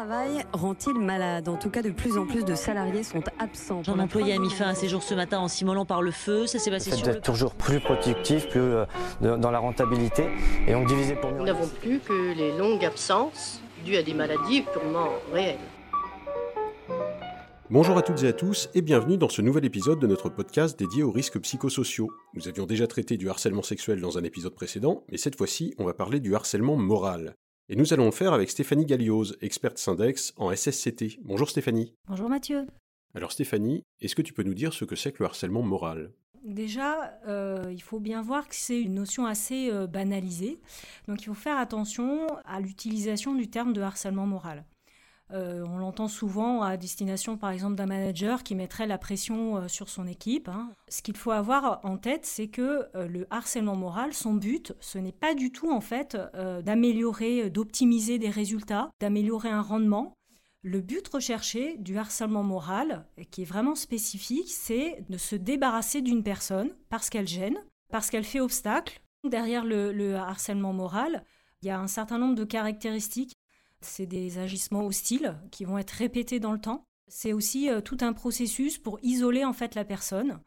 travail rend-il malade? En tout cas, de plus en plus de salariés sont absents. Un employé a mis fin à ses jours ce matin en s'immolant par le feu. Ça s'est passé Le sur fait le... d'être toujours plus productif, plus euh, de- dans la rentabilité, et donc diviser pour mieux. Nous n'avons plus que les longues absences dues à des maladies purement réelles. Bonjour à toutes et à tous et bienvenue dans ce nouvel épisode de notre podcast dédié aux risques psychosociaux. Nous avions déjà traité du harcèlement sexuel dans un épisode précédent, mais cette fois-ci on va parler du harcèlement moral. Et nous allons le faire avec Stéphanie Gallioz, experte Syndex en SSCT. Bonjour Stéphanie. Bonjour Mathieu. Alors Stéphanie, est-ce que tu peux nous dire ce que c'est que le harcèlement moral? Déjà, euh, il faut bien voir que c'est une notion assez euh, banalisée. Donc il faut faire attention à l'utilisation du terme de harcèlement moral. Euh, on l'entend souvent à destination, par exemple, d'un manager qui mettrait la pression euh, sur son équipe. hein. Ce qu'il faut avoir en tête, c'est que euh, le harcèlement moral, son but, ce n'est pas du tout en fait d'améliorer, d'optimiser des résultats, d'améliorer un rendement. Le but recherché du harcèlement moral, qui est vraiment spécifique, c'est de se débarrasser d'une personne parce qu'elle gêne, parce qu'elle fait obstacle. Derrière le harcèlement moral, il y a un certain nombre de caractéristiques. C'est des agissements hostiles qui vont être répétés dans le temps. C'est aussi euh, tout un processus pour isoler en fait la personne,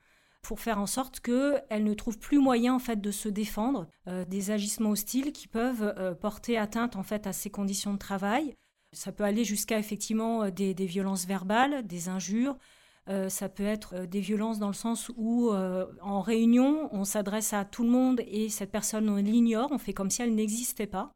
pour faire en sorte qu'elle ne trouve plus moyen en fait de se défendre euh, des agissements hostiles qui peuvent euh, porter atteinte en fait à ses conditions de travail, ça peut aller jusqu'à effectivement des, violences verbales, des injures. Ça peut être des violences dans le sens où, en réunion, on s'adresse à tout le monde et cette personne, on l'ignore, on fait comme si elle n'existait pas.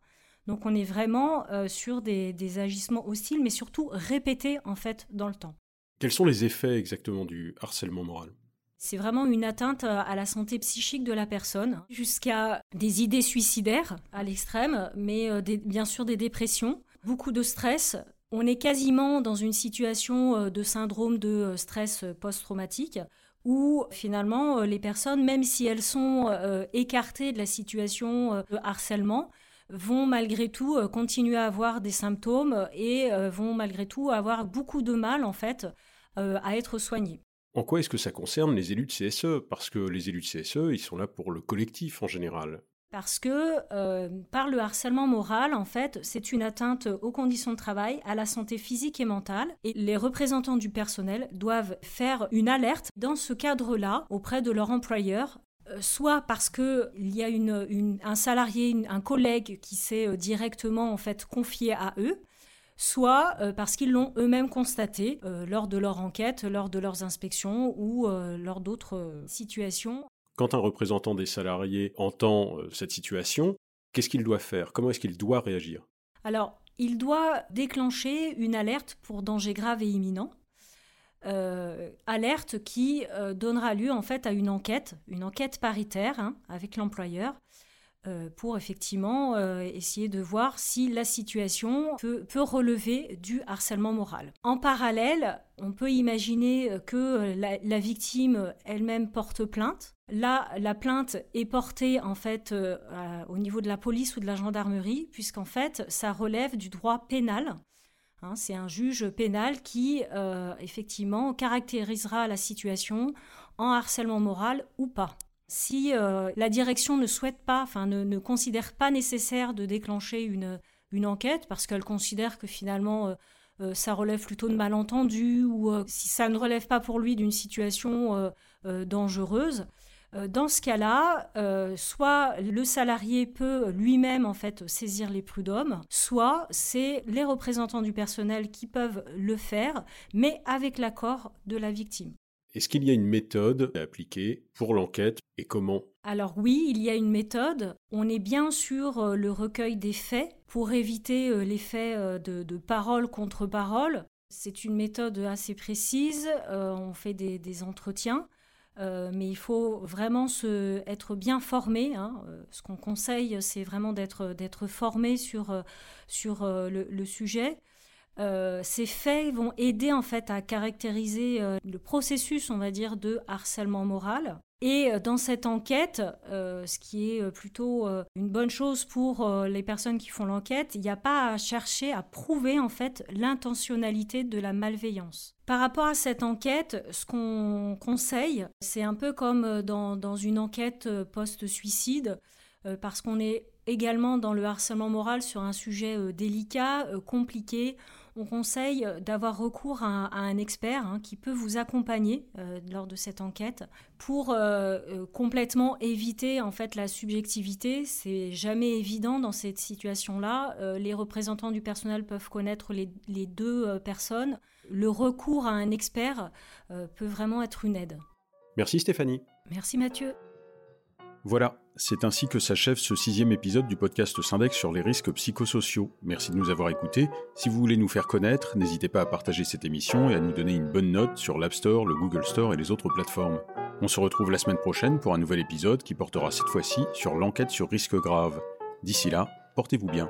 Donc on est vraiment euh, sur des, des agissements hostiles, mais surtout répétés en fait dans le temps. Quels sont les effets exactement du harcèlement moral? C'est vraiment une atteinte euh, à la santé psychique de la personne, jusqu'à des idées suicidaires à l'extrême, mais euh, des- bien sûr des dépressions, beaucoup de stress. On est quasiment dans une situation de syndrome de stress post-traumatique où finalement les personnes, même si elles sont écartées de la situation de harcèlement, vont malgré tout euh, continuer à avoir des symptômes et euh, vont malgré tout avoir beaucoup de mal en fait euh, à être soignées. En quoi est-ce que ça concerne les élus de CSE Parce que les élus de CSE, ils sont là pour le collectif en général. Parce que euh, par le harcèlement moral, en fait, c'est une atteinte aux conditions de travail, à la santé physique et mentale. Et les représentants du personnel doivent faire une alerte dans ce cadre-là auprès de leur employeur. Euh, Soit parce qu'il y a une, une- un salarié, une- un collègue qui s'est euh, directement en fait confié à eux, soit euh, parce qu'ils l'ont eux-mêmes constaté lors de leur enquête, lors de leurs inspections ou lors d'autres situations. Quand un représentant des salariés entend cette situation, qu'est-ce qu'il doit faire? Comment est-ce qu'il doit réagir? Alors, il doit déclencher une alerte pour danger grave et imminent. Euh, alerte qui euh, donnera lieu en fait à une enquête, une enquête paritaire hein, avec l'employeur, euh, pour effectivement essayer de voir si la situation peut, relever du harcèlement moral. En parallèle, on peut imaginer que la, la victime elle-même porte plainte. Là, la plainte est portée en fait au niveau de la police ou de la gendarmerie, puisqu'en fait, ça relève du droit pénal. Hein, c'est un juge pénal qui, euh, effectivement, caractérisera la situation en harcèlement moral ou pas. Si euh, la direction ne souhaite pas, enfin ne, considère pas nécessaire de déclencher une, une enquête parce qu'elle considère que finalement euh, ça relève plutôt de malentendus ou si ça ne relève pas pour lui d'une situation dangereuse, dans ce cas-là, euh, soit le salarié peut lui-même en fait saisir les prud'hommes, soit c'est les représentants du personnel qui peuvent le faire, mais avec l'accord de la victime. Est-ce qu'il y a une méthode à appliquer pour l'enquête et comment? Alors oui, il y a une méthode. On est bien sur euh, le recueil des faits pour éviter euh, l'effet euh, de, de parole contre parole. C'est une méthode assez précise. euh, on fait des, des entretiens. Euh, mais il faut vraiment se, être bien formé. hein. Euh, Ce qu'on conseille, c'est vraiment d'être formé sur, euh, sur le sujet. Euh, ces faits vont aider en fait à caractériser euh, le processus, on va dire, de harcèlement moral. Et euh, dans cette enquête, ce qui est plutôt une bonne chose pour les personnes qui font l'enquête, il n'y a pas à chercher à prouver en fait l'intentionnalité de la malveillance. Par rapport à cette enquête, ce qu'on conseille, c'est un peu comme dans, une enquête post-suicide, parce qu'on est également dans le harcèlement moral sur un sujet délicat, compliqué. On conseille d'avoir recours à, un expert hein, qui peut vous accompagner euh, lors de cette enquête pour euh, euh, complètement éviter en fait la subjectivité. C'est jamais évident dans cette situation-là. les représentants du personnel peuvent connaître les, les deux personnes. Le recours à un expert peut vraiment être une aide. Merci Stéphanie. Merci Mathieu. Voilà, c'est ainsi que s'achève ce sixième épisode du podcast Syndex sur les risques psychosociaux. Merci de nous avoir écoutés. Si vous voulez nous faire connaître, n'hésitez pas à partager cette émission et à nous donner une bonne note sur l'App Store, le Google Store et les autres plateformes. On se retrouve la semaine prochaine pour un nouvel épisode qui portera cette fois-ci sur l'enquête sur risques graves. D'ici là, portez-vous bien.